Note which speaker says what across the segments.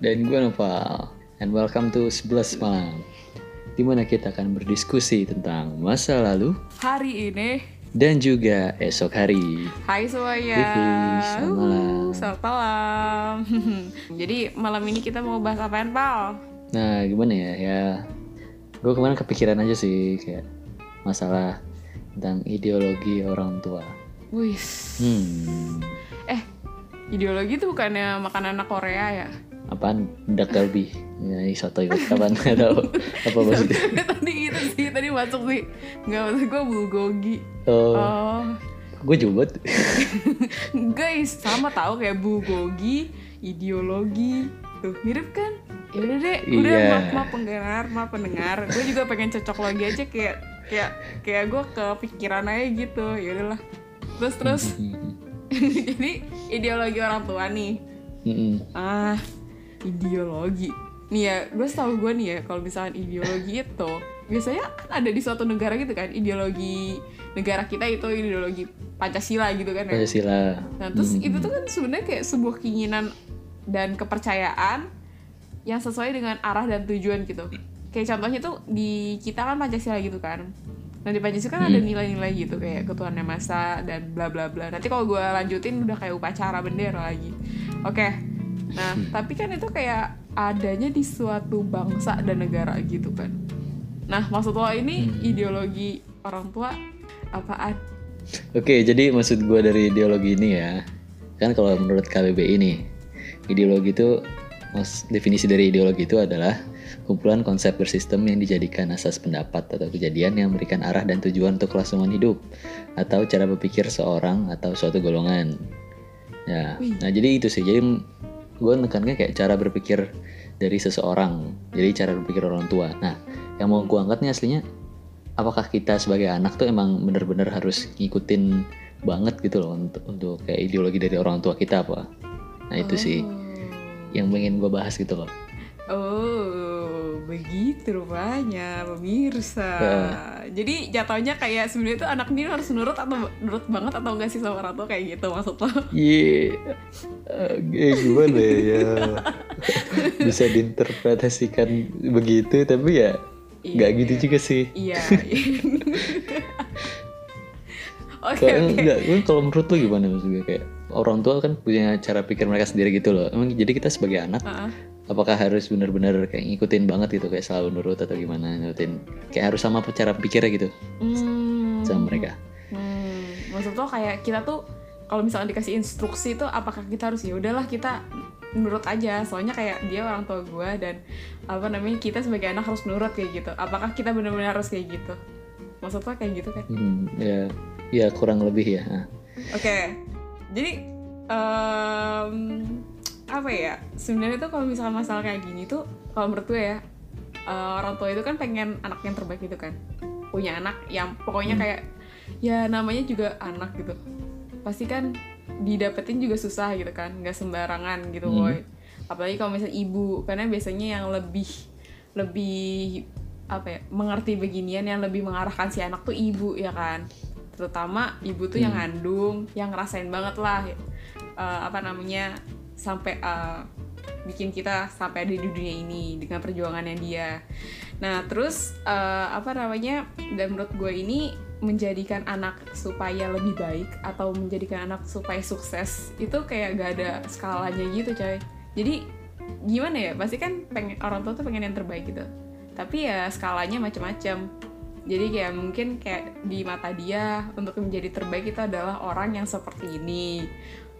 Speaker 1: Dan gue Noval And welcome to 11 Malam Di mana kita akan berdiskusi tentang masa lalu
Speaker 2: Hari ini.
Speaker 1: Dan juga esok hari.
Speaker 2: Hai semuanya.
Speaker 1: Hihi, selamat malam.
Speaker 2: Uh, Selamat malam. Jadi malam ini kita mau bahas apaan Pal?
Speaker 1: Nah gimana ya? Ya Gue kemarin kepikiran aja sih Kayak masalah tentang ideologi orang tua.
Speaker 2: Wih
Speaker 1: Hmm.
Speaker 2: Eh ideologi itu bukannya makanan anak Korea ya?
Speaker 1: Apaan? Dak galbi Ya soto itu Apaan? Gak tau Apa maksudnya
Speaker 2: tadi itu sih tadi masuk sih Nggak maksud gue bulgogi
Speaker 1: Oh,
Speaker 2: Oh
Speaker 1: gue juga
Speaker 2: Guys sama tahu kayak bulgogi Ideologi Tuh mirip kan? Ya udah deh, udah
Speaker 1: Iya.
Speaker 2: maaf maaf pendengar, maaf pendengar. Gue juga pengen cocok lagi aja kayak kayak kayak gue kepikiran aja gitu. Ya udahlah. Terus terus jadi ideologi orang tua nih.
Speaker 1: Mm-mm.
Speaker 2: Ah, ideologi. Nih ya, gue setahu gue nih ya, kalau misalkan ideologi itu biasanya kan ada di suatu negara gitu kan, ideologi negara kita itu ideologi Pancasila gitu kan ya.
Speaker 1: Pancasila
Speaker 2: Nah, terus
Speaker 1: Mm-mm.
Speaker 2: itu tuh kan sebenarnya kayak sebuah keinginan dan kepercayaan yang sesuai dengan arah dan tujuan gitu. Kayak contohnya tuh di kita kan Pancasila gitu kan. Nah di Pancasila kan ada
Speaker 1: Hmm.
Speaker 2: nilai-nilai gitu kayak ketuhanan masa dan bla bla bla. Nanti kalau gue lanjutin udah kayak upacara bendera lagi. Oke. Nah tapi kan itu kayak adanya di suatu bangsa dan negara gitu kan. Nah maksud lo ini ideologi orang tua apaan?
Speaker 1: Oke, jadi maksud gue dari ideologi ini ya, kan kalau menurut KBBI ini, ideologi itu, definisi dari ideologi itu adalah kumpulan konsep bersistem yang dijadikan asas pendapat atau kejadian yang memberikan arah dan tujuan untuk kelangsungan hidup, atau cara berpikir seorang atau suatu golongan. Ya,
Speaker 2: Wih.
Speaker 1: nah jadi itu sih, jadi gue nekannya kayak cara berpikir dari seseorang, jadi cara berpikir orang tua. Nah, yang mau gue angkat nih aslinya apakah kita sebagai anak tuh emang bener-bener harus ngikutin banget gitu loh untuk untuk kayak ideologi dari orang tua kita apa nah itu sih
Speaker 2: Oh.
Speaker 1: yang pengen gue bahas gitu loh
Speaker 2: Oh, begitu rupanya pemirsa. Jadi jatuhnya kayak sebenarnya tuh anak ini harus nurut atau nurut banget atau enggak sih sama orang tua kayak gitu maksud lo?
Speaker 1: iya eh, gimana ya bisa diinterpretasikan begitu tapi ya nggak
Speaker 2: Iya.
Speaker 1: gitu juga sih
Speaker 2: Iya. Oke
Speaker 1: Kalau
Speaker 2: oke.
Speaker 1: enggak, gue kalau menurut lu gimana maksudnya kayak orang tua kan punya cara pikir mereka sendiri gitu loh. Emang jadi kita sebagai anak
Speaker 2: Heeh.
Speaker 1: Apakah harus benar-benar kayak ngikutin banget gitu kayak selalu nurut atau gimana ngikutin kayak harus sama cara pikirnya gitu?
Speaker 2: Hmm.
Speaker 1: sama mereka.
Speaker 2: Hmm. Maksud lo kayak kita tuh kalau misalkan dikasih instruksi tuh apakah kita harus ya udahlah kita nurut aja. Soalnya kayak dia orang tua gue dan apa namanya kita sebagai anak harus nurut kayak gitu. Apakah kita benar-benar harus kayak gitu? Maksud lo kayak gitu kan
Speaker 1: Hmm, ya ya kurang lebih ya Nah,
Speaker 2: Oke, jadi em, apa ya? Sebenarnya tuh kalau misalnya masalah kayak gini tuh, kalau menurut gue ya, eh, orang tua itu kan pengen anak yang terbaik gitu kan, punya anak yang pokoknya kayak ya namanya juga anak gitu, pasti kan didapetin juga susah gitu kan, nggak sembarangan gitu
Speaker 1: Hmm.
Speaker 2: boy. Apalagi kalau misalnya ibu, karena biasanya yang lebih lebih apa ya mengerti beginian yang lebih mengarahkan si anak tuh ibu ya kan terutama ibu tuh yang ngandung yang ngerasain banget lah eh, apa namanya sampai eh, bikin kita sampai ada di dunia ini dengan perjuangannya dia. Nah terus eh, apa namanya dan menurut gue ini menjadikan anak supaya lebih baik atau menjadikan anak supaya sukses itu kayak gak ada skalanya gitu coy. Jadi gimana ya? Pasti kan pengen orang tua tuh pengen yang terbaik gitu. Tapi ya skalanya macam-macam jadi kayak mungkin kayak di mata dia untuk menjadi terbaik itu adalah orang yang seperti ini.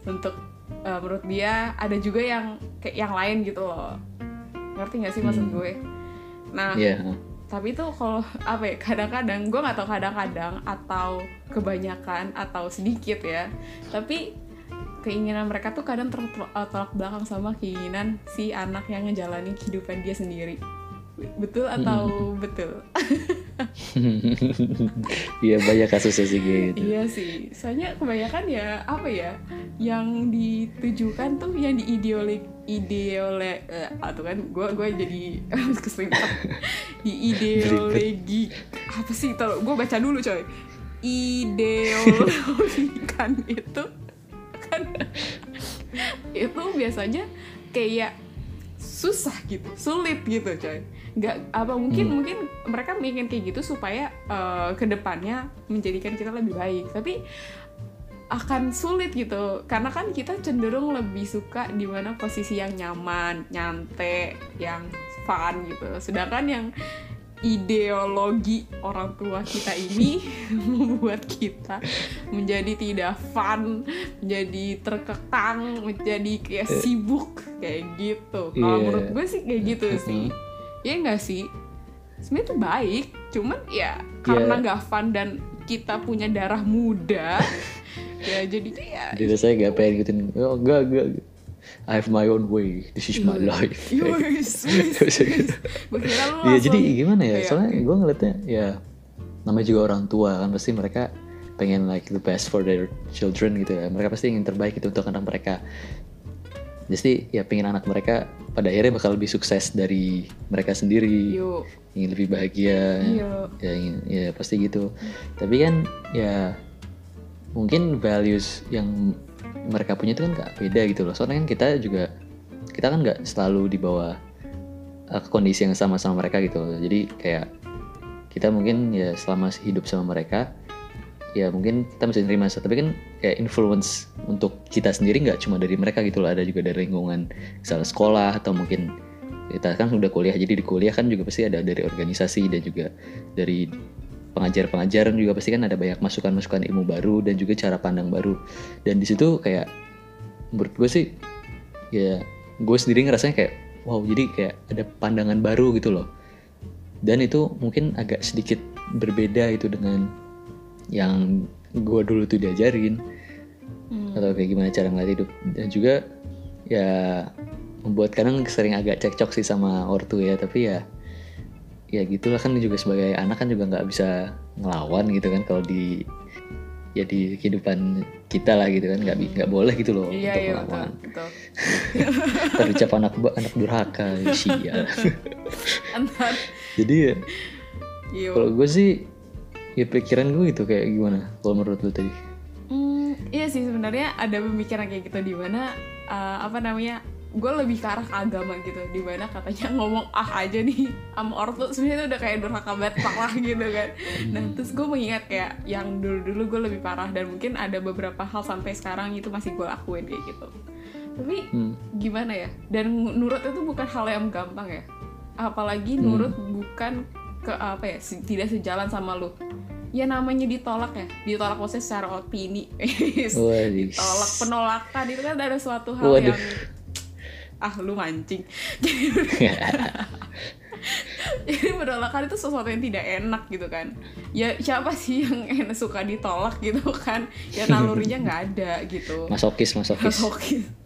Speaker 2: Untuk eh, menurut dia ada juga yang kayak yang lain gitu loh. Ngerti nggak sih maksud
Speaker 1: Hmm.
Speaker 2: gue? Nah
Speaker 1: Iya.
Speaker 2: tapi itu kalau apa ya kadang-kadang gue nggak tahu kadang-kadang atau kebanyakan atau sedikit ya tapi keinginan mereka tuh kadang tertolak belakang sama keinginan si anak yang ngejalanin kehidupan dia sendiri. Betul atau betul
Speaker 1: Iya banyak kasusnya sih gitu.
Speaker 2: iya sih. Soalnya kebanyakan ya apa ya yang ditujukan tuh yang di ideologi ideole eh, atau kan gue gue jadi keselipat di ideologi apa sih tolong gue baca dulu coy. Ideologi kan itu kan itu biasanya kayak susah gitu sulit gitu coy nggak apa mungkin
Speaker 1: Hmm.
Speaker 2: mungkin mereka ingin kayak gitu supaya eh, ke depannya menjadikan kita lebih baik tapi akan sulit gitu karena kan kita cenderung lebih suka di mana posisi yang nyaman nyantai yang fun gitu sedangkan yang ideologi orang tua kita ini membuat kita menjadi tidak fun, menjadi terkekang, menjadi kayak sibuk kayak gitu. Kalau
Speaker 1: Iya.
Speaker 2: menurut gue sih kayak gitu sih. Ya enggak sih? Sebenarnya itu baik, cuman ya karena
Speaker 1: Iya.
Speaker 2: nggak fun dan kita punya darah muda, ya jadinya ya
Speaker 1: Jadi saya gak pengen ngikutin, oh enggak, enggak. I have my own way, this is my life.
Speaker 2: Kira lu
Speaker 1: Iya jadi
Speaker 2: langsung
Speaker 1: gimana ya?
Speaker 2: kayak-
Speaker 1: Soalnya gue ngeliatnya ya namanya juga orang tua kan pasti mereka pengen like the best for their children gitu ya. Mereka pasti ingin terbaik itu untuk anak mereka. Jadi ya pengen anak mereka pada akhirnya bakal lebih sukses dari mereka sendiri,
Speaker 2: Yuk,
Speaker 1: ingin lebih bahagia, ya, ingin- ya pasti gitu. Tapi kan ya mungkin values yang mereka punya itu kan gak beda gitu loh. Soalnya kan kita juga kita kan nggak selalu di bawah uh, kondisi yang sama sama mereka gitu. Jadi kayak kita mungkin ya selama hidup sama mereka ya mungkin kita bisa nerima tapi kan kayak influence untuk kita sendiri nggak cuma dari mereka gitu loh. Ada juga dari lingkungan misalnya sekolah atau mungkin kita kan sudah kuliah jadi di kuliah kan juga pasti ada dari organisasi dan juga dari pengajar-pengajaran juga pasti kan ada banyak masukan-masukan ilmu baru dan juga cara pandang baru. Dan di situ kayak menurut gue sih ya gue sendiri ngerasanya kayak wow jadi kayak ada pandangan baru gitu loh. Dan itu mungkin agak sedikit berbeda itu dengan yang gue dulu tuh diajarin.
Speaker 2: Hmm.
Speaker 1: atau kayak gimana cara ngeliat hidup. Dan juga ya membuat kadang sering agak cekcok sih sama ortu ya. Tapi ya ya gitulah kan juga sebagai anak kan juga nggak bisa ngelawan gitu kan kalau di ya di kehidupan kita lah gitu kan. Nggak nggak boleh gitu loh
Speaker 2: Iya,
Speaker 1: untuk
Speaker 2: iya betul, betul.
Speaker 1: terucap anak anak durhaka sial.
Speaker 2: Antar,
Speaker 1: jadi ya
Speaker 2: yuk.
Speaker 1: kalau gue sih ya pikiran gue gitu kayak gimana kalau menurut lu tadi?
Speaker 2: Hmm, iya sih sebenarnya ada pemikiran kayak gitu di mana uh, apa namanya gue lebih ke arah ke agama gitu di mana katanya ngomong ah aja nih sama ortu sebenarnya itu udah kayak durhaka banget parah gitu kan. Nah terus gue mengingat kayak yang dulu dulu gue lebih parah dan mungkin ada beberapa hal sampai sekarang itu masih gue lakuin kayak gitu. Tapi
Speaker 1: Hmm.
Speaker 2: gimana ya dan nurut itu bukan hal yang gampang ya. Apalagi nurut bukan ke apa ya tidak sejalan sama lu ya namanya ditolak ya ditolak maksudnya secara opini
Speaker 1: Waduh.
Speaker 2: tolak penolakan itu kan ada suatu hal
Speaker 1: Waduh.
Speaker 2: yang ah lu mancing jadi penolakan itu sesuatu yang tidak enak gitu kan ya siapa sih yang enak suka ditolak gitu kan ya nalurinya nggak ada gitu
Speaker 1: masokis masokis
Speaker 2: Masokis.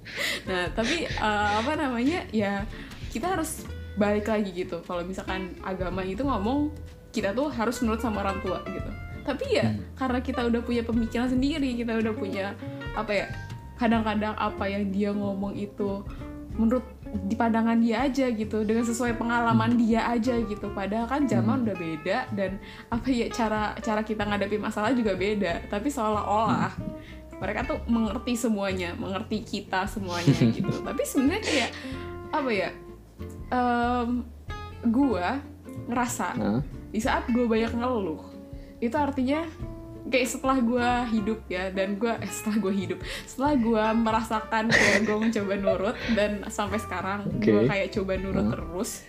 Speaker 2: Nah, tapi eh, apa namanya? Ya kita harus balik lagi gitu. Kalau misalkan agama itu ngomong kita tuh harus menurut sama orang tua gitu. Tapi ya karena kita udah punya pemikiran sendiri, kita udah punya apa ya? Kadang-kadang apa yang dia ngomong itu menurut di pandangan dia aja gitu. Dengan sesuai pengalaman dia aja gitu. Padahal kan zaman udah beda dan apa ya cara cara kita ngadepi masalah juga beda. Tapi seolah-olah mereka tuh mengerti semuanya mengerti kita semuanya gitu. Tapi sebenarnya kayak apa ya em, gua ngerasa
Speaker 1: Hah?
Speaker 2: Di saat gue banyak ngeluh itu artinya kayak setelah gue hidup ya dan gue eh, setelah gue hidup setelah gue merasakan kayak gue mencoba nurut dan sampai sekarang gue
Speaker 1: Oke.
Speaker 2: kayak coba nurut terus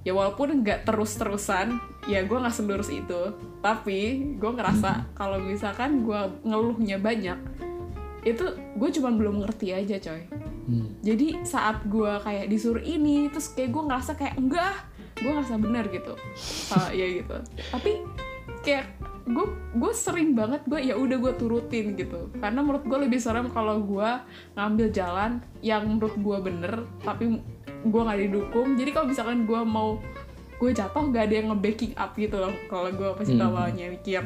Speaker 2: ya walaupun nggak terus terusan ya gue nggak selurus itu tapi gue ngerasa kalau misalkan gue ngeluhnya banyak itu gue cuma belum ngerti aja coy
Speaker 1: Hmm.
Speaker 2: jadi saat gue kayak disuruh ini terus kayak gue ngerasa kayak enggak gue ngerasa bener gitu. Ah, ya gitu. Tapi kayak gue gue sering banget gue ya udah gue turutin gitu. Karena menurut gue lebih serem kalau gue ngambil jalan yang menurut gue bener tapi gue nggak didukung. Jadi kalau misalkan gue mau gue jatuh gak ada yang nge-backing up gitu loh kalau gue pasti
Speaker 1: Hmm.
Speaker 2: awalnya mikir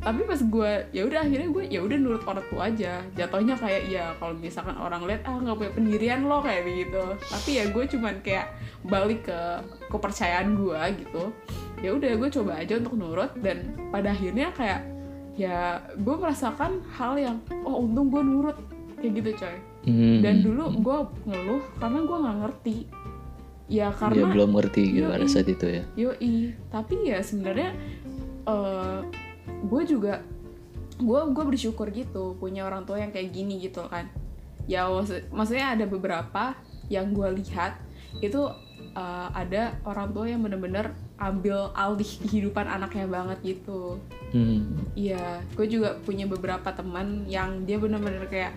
Speaker 2: tapi pas gue ya udah akhirnya gue ya udah nurut orang tua aja. Jatuhnya kayak ya kalau misalkan orang lihat ah nggak punya pendirian lo kayak begitu. Tapi ya gue cuman kayak balik ke kepercayaan gue gitu. Ya udah gue coba aja untuk nurut dan pada akhirnya kayak ya gue merasakan hal yang oh untung gue nurut kayak gitu coy.
Speaker 1: Hmm.
Speaker 2: dan dulu gue ngeluh karena gue nggak ngerti. Ya
Speaker 1: dia
Speaker 2: karena
Speaker 1: belum ngerti gitu pada saat itu ya.
Speaker 2: Yoi, tapi ya sebenarnya gue juga gue gue bersyukur gitu punya orang tua yang kayak gini gitu kan. Ya maksud- maksudnya ada beberapa yang gue lihat itu eh, ada orang tua yang bener-bener ambil alih kehidupan anaknya banget gitu.
Speaker 1: hmm.
Speaker 2: Iya, gue juga punya beberapa teman yang dia bener-bener kayak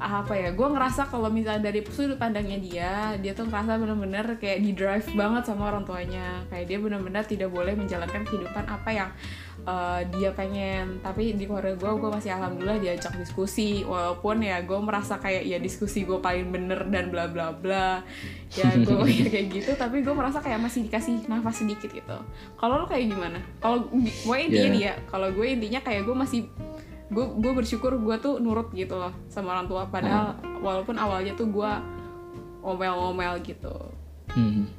Speaker 2: apa ya? Gue ngerasa kalau misalnya dari sudut pandangnya dia, dia tuh ngerasa bener-bener kayak di drive banget sama orang tuanya. Kayak dia bener-bener tidak boleh menjalankan kehidupan apa yang uh, dia pengen. Tapi di keluarga gue, gue masih alhamdulillah diajak diskusi. Walaupun ya gue merasa kayak ya diskusi gue paling bener dan bla bla bla. Ya gue ya kayak gitu. Tapi gue merasa kayak masih dikasih nafas sedikit gitu. Kalau lo kayak gimana? Kalau gue intinya
Speaker 1: Yeah.
Speaker 2: dia ya kalau gue intinya kayak gue masih gue gue bersyukur gue tuh nurut gitu loh sama orang tua. Padahal walaupun awalnya tuh gue ngomel-ngomel gitu.
Speaker 1: Hmm.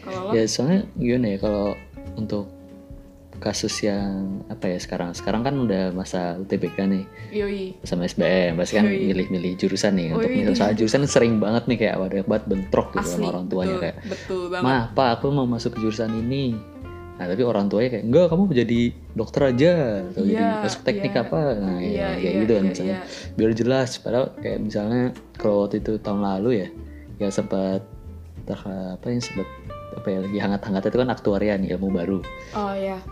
Speaker 2: kalau
Speaker 1: ya soalnya gimana ya kalau untuk kasus yang apa ya sekarang? Sekarang kan udah masa UTBK nih.
Speaker 2: Yoi.
Speaker 1: Sama SBM pasti kan milih-milih jurusan nih. Untuk misal soal jurusan sering banget nih kayak wadah banget bentrok gitu
Speaker 2: asli
Speaker 1: sama orang tuanya
Speaker 2: betul,
Speaker 1: kayak
Speaker 2: betul banget.
Speaker 1: Mah apa aku mau masuk ke jurusan ini nah tapi orang tuanya kayak enggak kamu jadi dokter aja atau jadi
Speaker 2: Iya,
Speaker 1: masuk teknik
Speaker 2: iya.
Speaker 1: apa? Nah ya,
Speaker 2: iya
Speaker 1: kayak
Speaker 2: iya
Speaker 1: gitu kan
Speaker 2: iya,
Speaker 1: misalnya.
Speaker 2: iya.
Speaker 1: biar jelas padahal kayak misalnya kalau waktu itu tahun lalu ya ya sempat ter, apa yang sempat apa ya lagi hangat-hangat itu kan aktuaria nih ilmu baru.
Speaker 2: Oh ya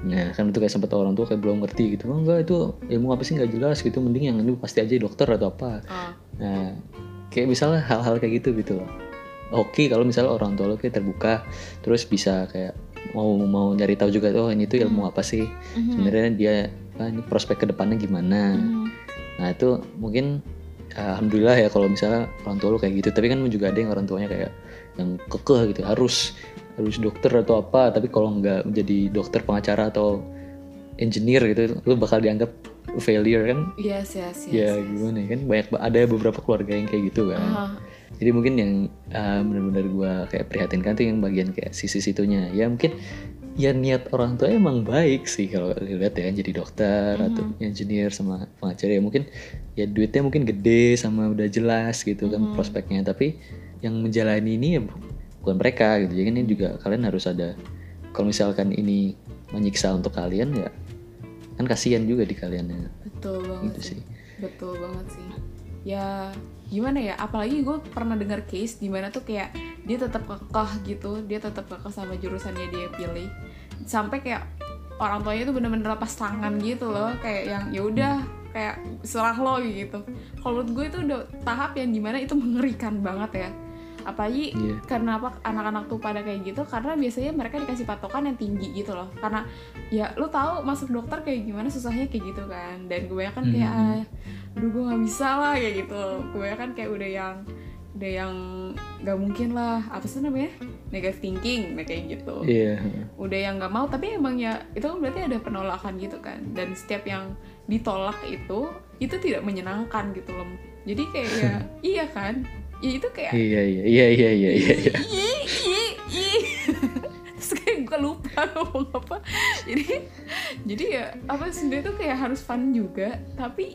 Speaker 1: nah kan itu kayak sempat orang tua kayak belum ngerti gitu oh, enggak itu ilmu apa sih? Nggak jelas gitu mending yang ini pasti aja dokter atau apa.
Speaker 2: Oh,
Speaker 1: nah kayak misalnya hal-hal kayak gitu gitu loh. Oke kalau misalnya orang tua lo kayak terbuka terus bisa kayak mau mau nyari tahu juga oh ini tuh ilmu apa sih
Speaker 2: mhm,
Speaker 1: sebenarnya dia ah, ini prospek ke depannya gimana
Speaker 2: mhm.
Speaker 1: Nah itu mungkin alhamdulillah ya kalau misalnya orang tua lu kayak gitu. Tapi kan juga ada yang orang tuanya kayak yang kekeh gitu harus harus dokter atau apa. Tapi kalau nggak menjadi dokter pengacara atau engineer gitu, lu bakal dianggap failure kan?
Speaker 2: yes yes yes,
Speaker 1: ya
Speaker 2: yes.
Speaker 1: gimana ya kan banyak ba- ada beberapa keluarga yang kayak gitu kan.
Speaker 2: Ah,
Speaker 1: Jadi mungkin yang uh, benar-benar gua kayak prihatinkan tuh yang bagian kayak sisi situnya. Ya mungkin ya niat orang tua emang baik sih kalau lihat ya. Jadi dokter atau engineer sama pengacara ya mungkin ya duitnya mungkin gede sama udah jelas gitu kan prospeknya. Tapi yang menjalani ini ya bu- bukan mereka gitu. Jadi ini juga kalian harus ada kalau misalkan ini menyiksa untuk kalian ya kan kasihan juga di kaliannya
Speaker 2: betul banget
Speaker 1: gitu sih.
Speaker 2: Betul banget sih. Ya gimana ya apalagi gue pernah dengar case di mana tuh kayak dia tetap kekeh gitu dia tetap kekeh sama jurusannya dia pilih. Sampai kayak orang tuanya tuh bener-bener lepas tangan gitu loh kayak yang ya udah kayak serah lo gitu. Kalau menurut gue itu udah tahap yang di mana itu mengerikan banget ya apalagi
Speaker 1: Iya.
Speaker 2: karena apa anak-anak tuh pada kayak gitu karena biasanya mereka dikasih patokan yang tinggi gitu loh. Karena ya lu tahu masuk dokter kayak gimana susahnya kayak gitu kan. Dan kebanyakan kayak
Speaker 1: Mhm.
Speaker 2: ah, aduh gue nggak bisa lah kayak gitu. Kebanyakan kayak udah yang udah yang nggak mungkin lah. Apa sih namanya? Negative thinking nah kayak gitu.
Speaker 1: Iya.
Speaker 2: Udah yang nggak mau tapi emang ya itu kan berarti ada penolakan gitu kan. Dan setiap yang ditolak itu itu tidak menyenangkan gitu loh. Jadi kayak ya iya kan ya itu kayak
Speaker 1: iya iya iya iya iya iya iya.
Speaker 2: Terus kayak gue lupa ngomong apa. Jadi Jadi ya Apa sebenarnya tuh kayak harus fun juga. Tapi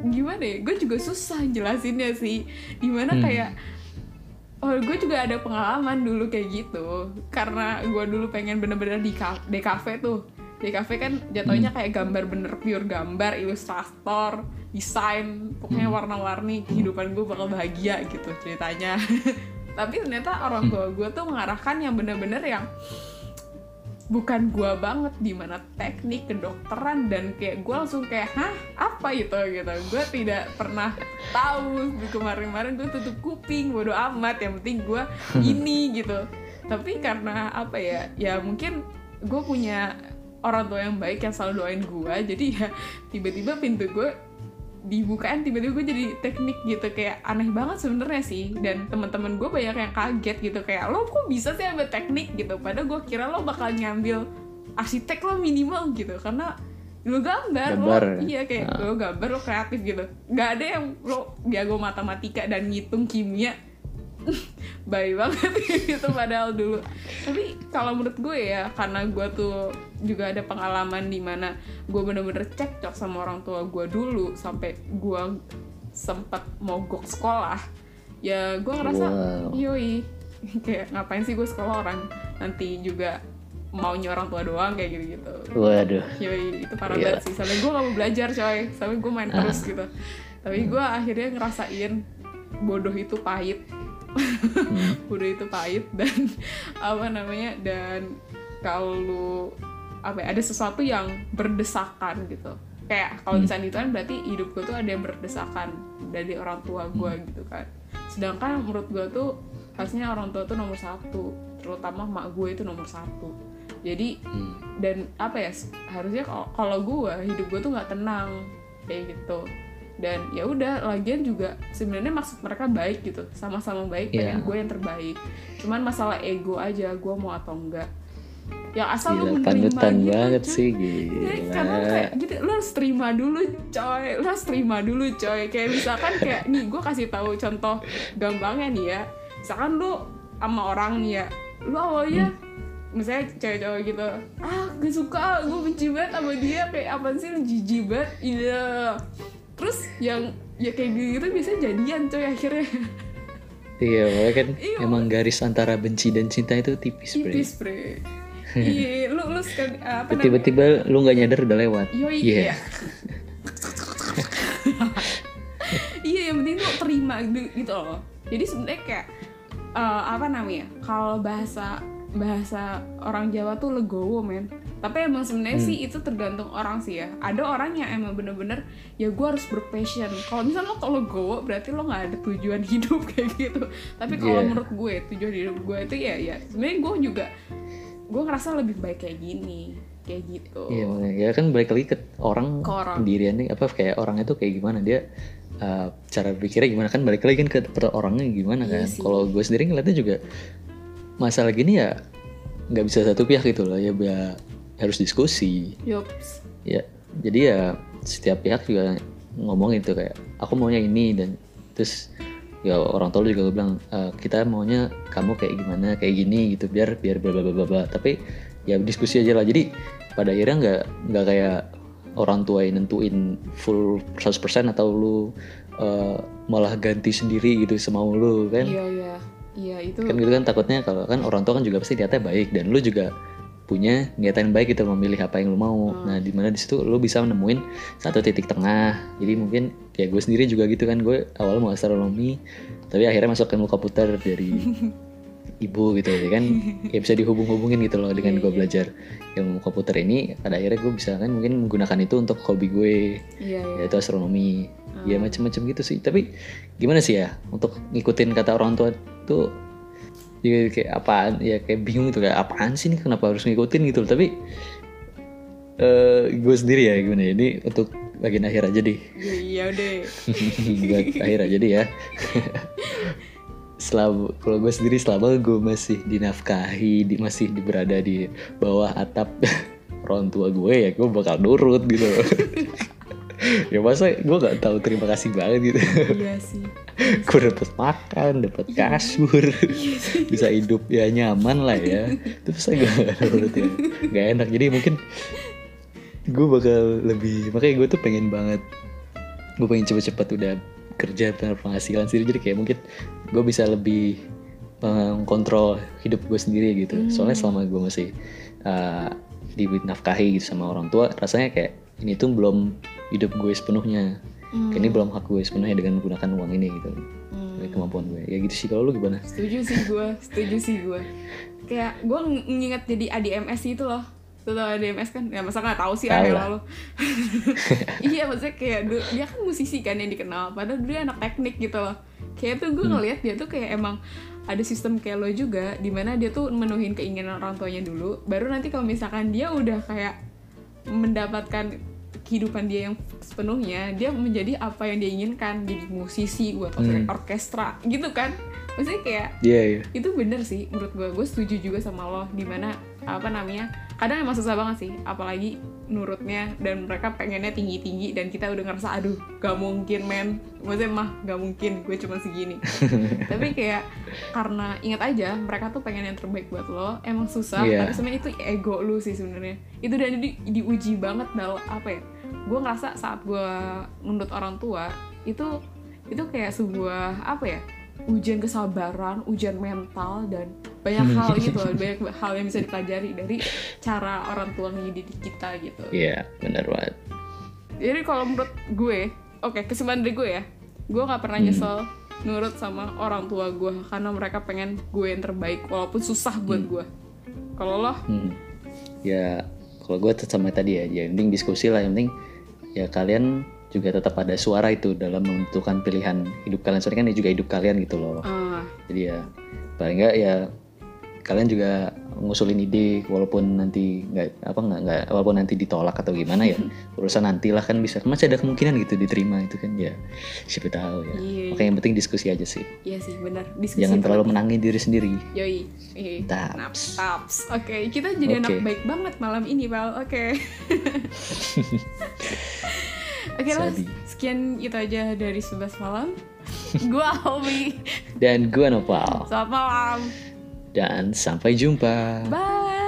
Speaker 2: Gimana ya Gue juga susah jelasinnya sih. Di mana
Speaker 1: Hmm.
Speaker 2: kayak Oh gue juga ada pengalaman dulu kayak gitu. Karena gue dulu pengen bener-bener di, ka- di cafe tuh Di cafe kan jatuhnya kayak gambar bener pure gambar Ilustrator Desain Pokoknya warna-warni Kehidupan gue bakal bahagia gitu ceritanya. Tapi ternyata orang tua gue tuh mengarahkan yang bener-bener yang bukan gue banget di mana teknik kedokteran dan kayak gue langsung kayak hah? Apa itu? gitu. Gue tidak pernah tahu. Kemarin-kemarin gue tutup kuping bodo amat. Yang penting gue ini gitu. Tapi karena apa ya? Ya mungkin gue punya orang tua yang baik yang selalu doain gue jadi ya tiba-tiba pintu gue dibukain tiba-tiba gue jadi teknik gitu. Kayak aneh banget sebenarnya sih. Dan teman-teman gue banyak yang kaget gitu. Kayak lo kok bisa sih ambil teknik? gitu. Padahal gue kira lo bakal nyambil arsitek lo minimal gitu. Karena lo gambar,
Speaker 1: Gambar,
Speaker 2: lo iya kayak lo gambar lo kreatif gitu. Nggak ada yang lo jago matematika dan ngitung kimia baik banget gitu padahal dulu. Tapi kalau menurut gue ya karena gue tuh juga ada pengalaman di mana gue bener-bener cekcok sama orang tua gue dulu sampai gue sempat mogok sekolah ya gue ngerasa
Speaker 1: Wow.
Speaker 2: yoi kayak ngapain sih gue sekolah orang? Nanti juga maunya orang tua doang kayak gitu gitu
Speaker 1: waduh.
Speaker 2: Yoi, itu parah
Speaker 1: Iya.
Speaker 2: banget sih. Sampai gue gak mau belajar coy. Sampai gue main terus gitu. Tapi gue akhirnya ngerasain bodoh itu pahit bodoh itu pahit dan apa namanya dan kalau lu apa ya, ada sesuatu yang berdesakan gitu. Kayak kalau misalnya itu kan berarti hidup gue tuh ada yang berdesakan dari orang tua gue gitu kan. Sedangkan menurut gue tuh harusnya orang tua tuh nomor satu terutama mak gue itu nomor satu. Jadi
Speaker 1: Hmm.
Speaker 2: dan apa ya harusnya kalau- kalau gue hidup gue tuh nggak tenang kayak gitu dan ya udah lagian juga sebenarnya maksud mereka baik gitu. Sama-sama baik
Speaker 1: Iya.
Speaker 2: pengen gue yang terbaik. Cuman masalah ego aja gue mau atau enggak. Yang asal lu
Speaker 1: Gila,
Speaker 2: menerima gitu,
Speaker 1: banget
Speaker 2: cuy.
Speaker 1: sih
Speaker 2: Ya, karena
Speaker 1: gila.
Speaker 2: kayak gitu lo harus terima dulu coy. Lo harus terima dulu coy. Kayak misalkan kayak nih gue kasih tahu contoh gampangnya nih ya. Misalkan lu sama orang nih ya lu awalnya misalnya cewek-cewek gitu ah gak suka gue benci banget sama dia kayak apa sih lu jijik banget. Iya terus yang ya kayak gitu biasanya jadian coy akhirnya
Speaker 1: Iya, makanya kan
Speaker 2: Iya.
Speaker 1: emang garis antara benci dan cinta itu tipis, bre.
Speaker 2: tipis bre iya lu lu sekali apa namanya
Speaker 1: Tiba-tiba lu nggak nyadar udah lewat.
Speaker 2: Yoi,
Speaker 1: Iya.
Speaker 2: iya. iya, yang penting tuh terima gitu gitu loh. Jadi sebenarnya kayak eh, apa namanya? Kalau bahasa bahasa orang Jawa tuh legowo men. Tapi emang sebenarnya sih itu tergantung orang sih ya. Ada orang yang emang bener-bener ya gue harus berpassion. Kalau misalnya lo kalau legowo berarti lo nggak ada tujuan hidup kayak gitu. Tapi kalau
Speaker 1: Iya.
Speaker 2: menurut gue tujuan hidup gue itu ya ya sebenarnya gue juga gue ngerasa lebih baik kayak gini kayak gitu.
Speaker 1: Iya, makanya ya kan balik lagi ke orang,
Speaker 2: Ke orang.
Speaker 1: apa kayak orang itu kayak gimana dia uh, cara pikirnya gimana kan balik lagi kan ke per orangnya gimana
Speaker 2: Iya
Speaker 1: kan.
Speaker 2: sih.
Speaker 1: Kalau gue sendiri ngeliatnya juga masalah gini ya nggak bisa satu pihak gitu loh ya, ya harus diskusi.
Speaker 2: Yups.
Speaker 1: ya jadi ya setiap pihak juga ngomong itu kayak aku maunya ini dan terus ya orang tua juga bilang "Eh, kita maunya kamu kayak gimana kayak gini gitu biar biar bla bla bla bla bla." tapi ya diskusi aja lah jadi pada akhirnya nggak nggak kayak orang tua yang nentuin full 100% atau lu eh, malah ganti sendiri gitu semau lu kan
Speaker 2: Iya iya iya itu
Speaker 1: kan gitu kan takutnya kalau kan orang tua kan juga pasti niatnya baik dan lu juga punya niatan baik gitu memilih apa yang lu mau.
Speaker 2: Hmm.
Speaker 1: nah di mana di situ lu bisa menemuin satu titik tengah. Jadi mungkin kayak gue sendiri juga gitu kan gue awalnya mau astronomi tapi akhirnya masuk ilmu komputer dari ibu gitu ya kan? Ya bisa dihubung-hubungin gitu loh dengan
Speaker 2: Iya,
Speaker 1: gue
Speaker 2: iya.
Speaker 1: belajar ilmu komputer ini. Pada akhirnya gue bisa kan mungkin menggunakan itu untuk hobi gue
Speaker 2: iya iya.
Speaker 1: yaitu astronomi. Ya
Speaker 2: Hmm.
Speaker 1: macam-macam gitu sih. Tapi gimana sih ya untuk ngikutin kata orang tua tuh ya kayak apaan ya kayak bingung gitu kayak apaan sih nih kenapa harus ngikutin gitu tapi eh gue sendiri ya gimana ya ini untuk bagian akhir aja deh.
Speaker 2: Iya iya deh.
Speaker 1: Buat akhir aja deh ya. Selama kalau gue sendiri selama gue masih dinafkahi di, masih berada di bawah atap orang tua gue ya gue bakal nurut gitu ya masa gue gak tahu terima kasih banget gitu.
Speaker 2: Iya sih.
Speaker 1: Gue dapet makan dapet kasur. Bisa hidup ya nyaman lah ya. Terus saya gak nurut ya. Gak enak. Jadi mungkin gue bakal lebih makanya gue tuh pengen banget gue pengen cepet-cepet udah kerja penghasilan sendiri. Jadi kayak mungkin gue bisa lebih mengkontrol hidup gue sendiri gitu. Soalnya selama gue masih uh, dinafkahi gitu sama orang tua rasanya kayak ini tuh belum hidup gue sepenuhnya
Speaker 2: Hmm.
Speaker 1: Ini belum hak gue sepenuhnya dengan menggunakan uang ini gitu
Speaker 2: Hmm.
Speaker 1: kemampuan gue ya gitu sih kalau lu gimana
Speaker 2: setuju sih gue setuju sih gue kayak gue ng- nginget jadi ADMS itu loh Tuh tau ADMS kan? Ya masa gak tahu sih
Speaker 1: lah.
Speaker 2: lo Iya maksudnya kayak Dia kan musisi kan yang dikenal Padahal dia anak teknik gitu loh Kayak tuh gue
Speaker 1: Hmm.
Speaker 2: ngeliat dia tuh kayak emang Ada sistem kayak lo juga Di mana dia tuh menuhin keinginan orang tuanya dulu Baru nanti kalau misalkan dia udah kayak Mendapatkan kehidupan dia yang sepenuhnya Dia menjadi apa yang dia inginkan. Jadi musisi buat
Speaker 1: Hmm.
Speaker 2: orkestra gitu kan. Maksudnya kayak
Speaker 1: iya iya.
Speaker 2: itu bener sih menurut gue gue setuju juga sama lo di mana apa namanya kadang emang susah banget sih apalagi nurutnya dan mereka pengennya tinggi tinggi dan kita udah ngerasa aduh gak mungkin men. Maksudnya mah gak mungkin gue cuma segini. Tapi kayak karena ingat aja mereka tuh pengen yang terbaik buat lo emang susah
Speaker 1: Iya.
Speaker 2: tapi sebenarnya itu ego lu sih sebenarnya. Itu dan di, diuji banget dalam apa ya gue ngerasa saat gue nundut orang tua itu itu kayak sebuah apa ya ujian kesabaran ujian mental dan banyak hal gitu loh banyak hal yang bisa dipelajari dari cara orang tua ngedidik kita gitu
Speaker 1: Iya, benar banget.
Speaker 2: jadi kalau menurut gue oke kesimpulan dari gue ya gue nggak pernah nyesel nurut sama orang tua gue karena mereka pengen gue yang terbaik walaupun susah buat gue kalau lo
Speaker 1: Hmm. Ya, kalau gue sama tadi ya, yang penting diskusi lah, yang penting ya kalian juga tetap ada suara itu dalam menentukan pilihan hidup kalian. Soalnya kan ini juga hidup kalian gitu loh.
Speaker 2: ah,
Speaker 1: Jadi ya paling nggak ya kalian juga ngusulin ide walaupun nanti nggak apa nggak nggak walaupun nanti ditolak atau gimana ya urusan nantilah kan bisa masih ada kemungkinan gitu diterima itu kan ya siapa tahu ya
Speaker 2: Iya.
Speaker 1: makanya yang penting diskusi aja sih
Speaker 2: iya sih benar diskusi
Speaker 1: jangan terlalu
Speaker 2: penting.
Speaker 1: menangin diri sendiri
Speaker 2: Yoi, Iya.
Speaker 1: Taps.
Speaker 2: Taps. Oke, kita jadi anak
Speaker 1: Oke.
Speaker 2: baik banget malam ini, Pal. Oke. Oke lah,
Speaker 1: Sabi.
Speaker 2: sekian itu aja dari 11 malam. Gua Alwi.
Speaker 1: dan gue Nopal
Speaker 2: Selamat malam.
Speaker 1: Dan sampai jumpa
Speaker 2: Bye.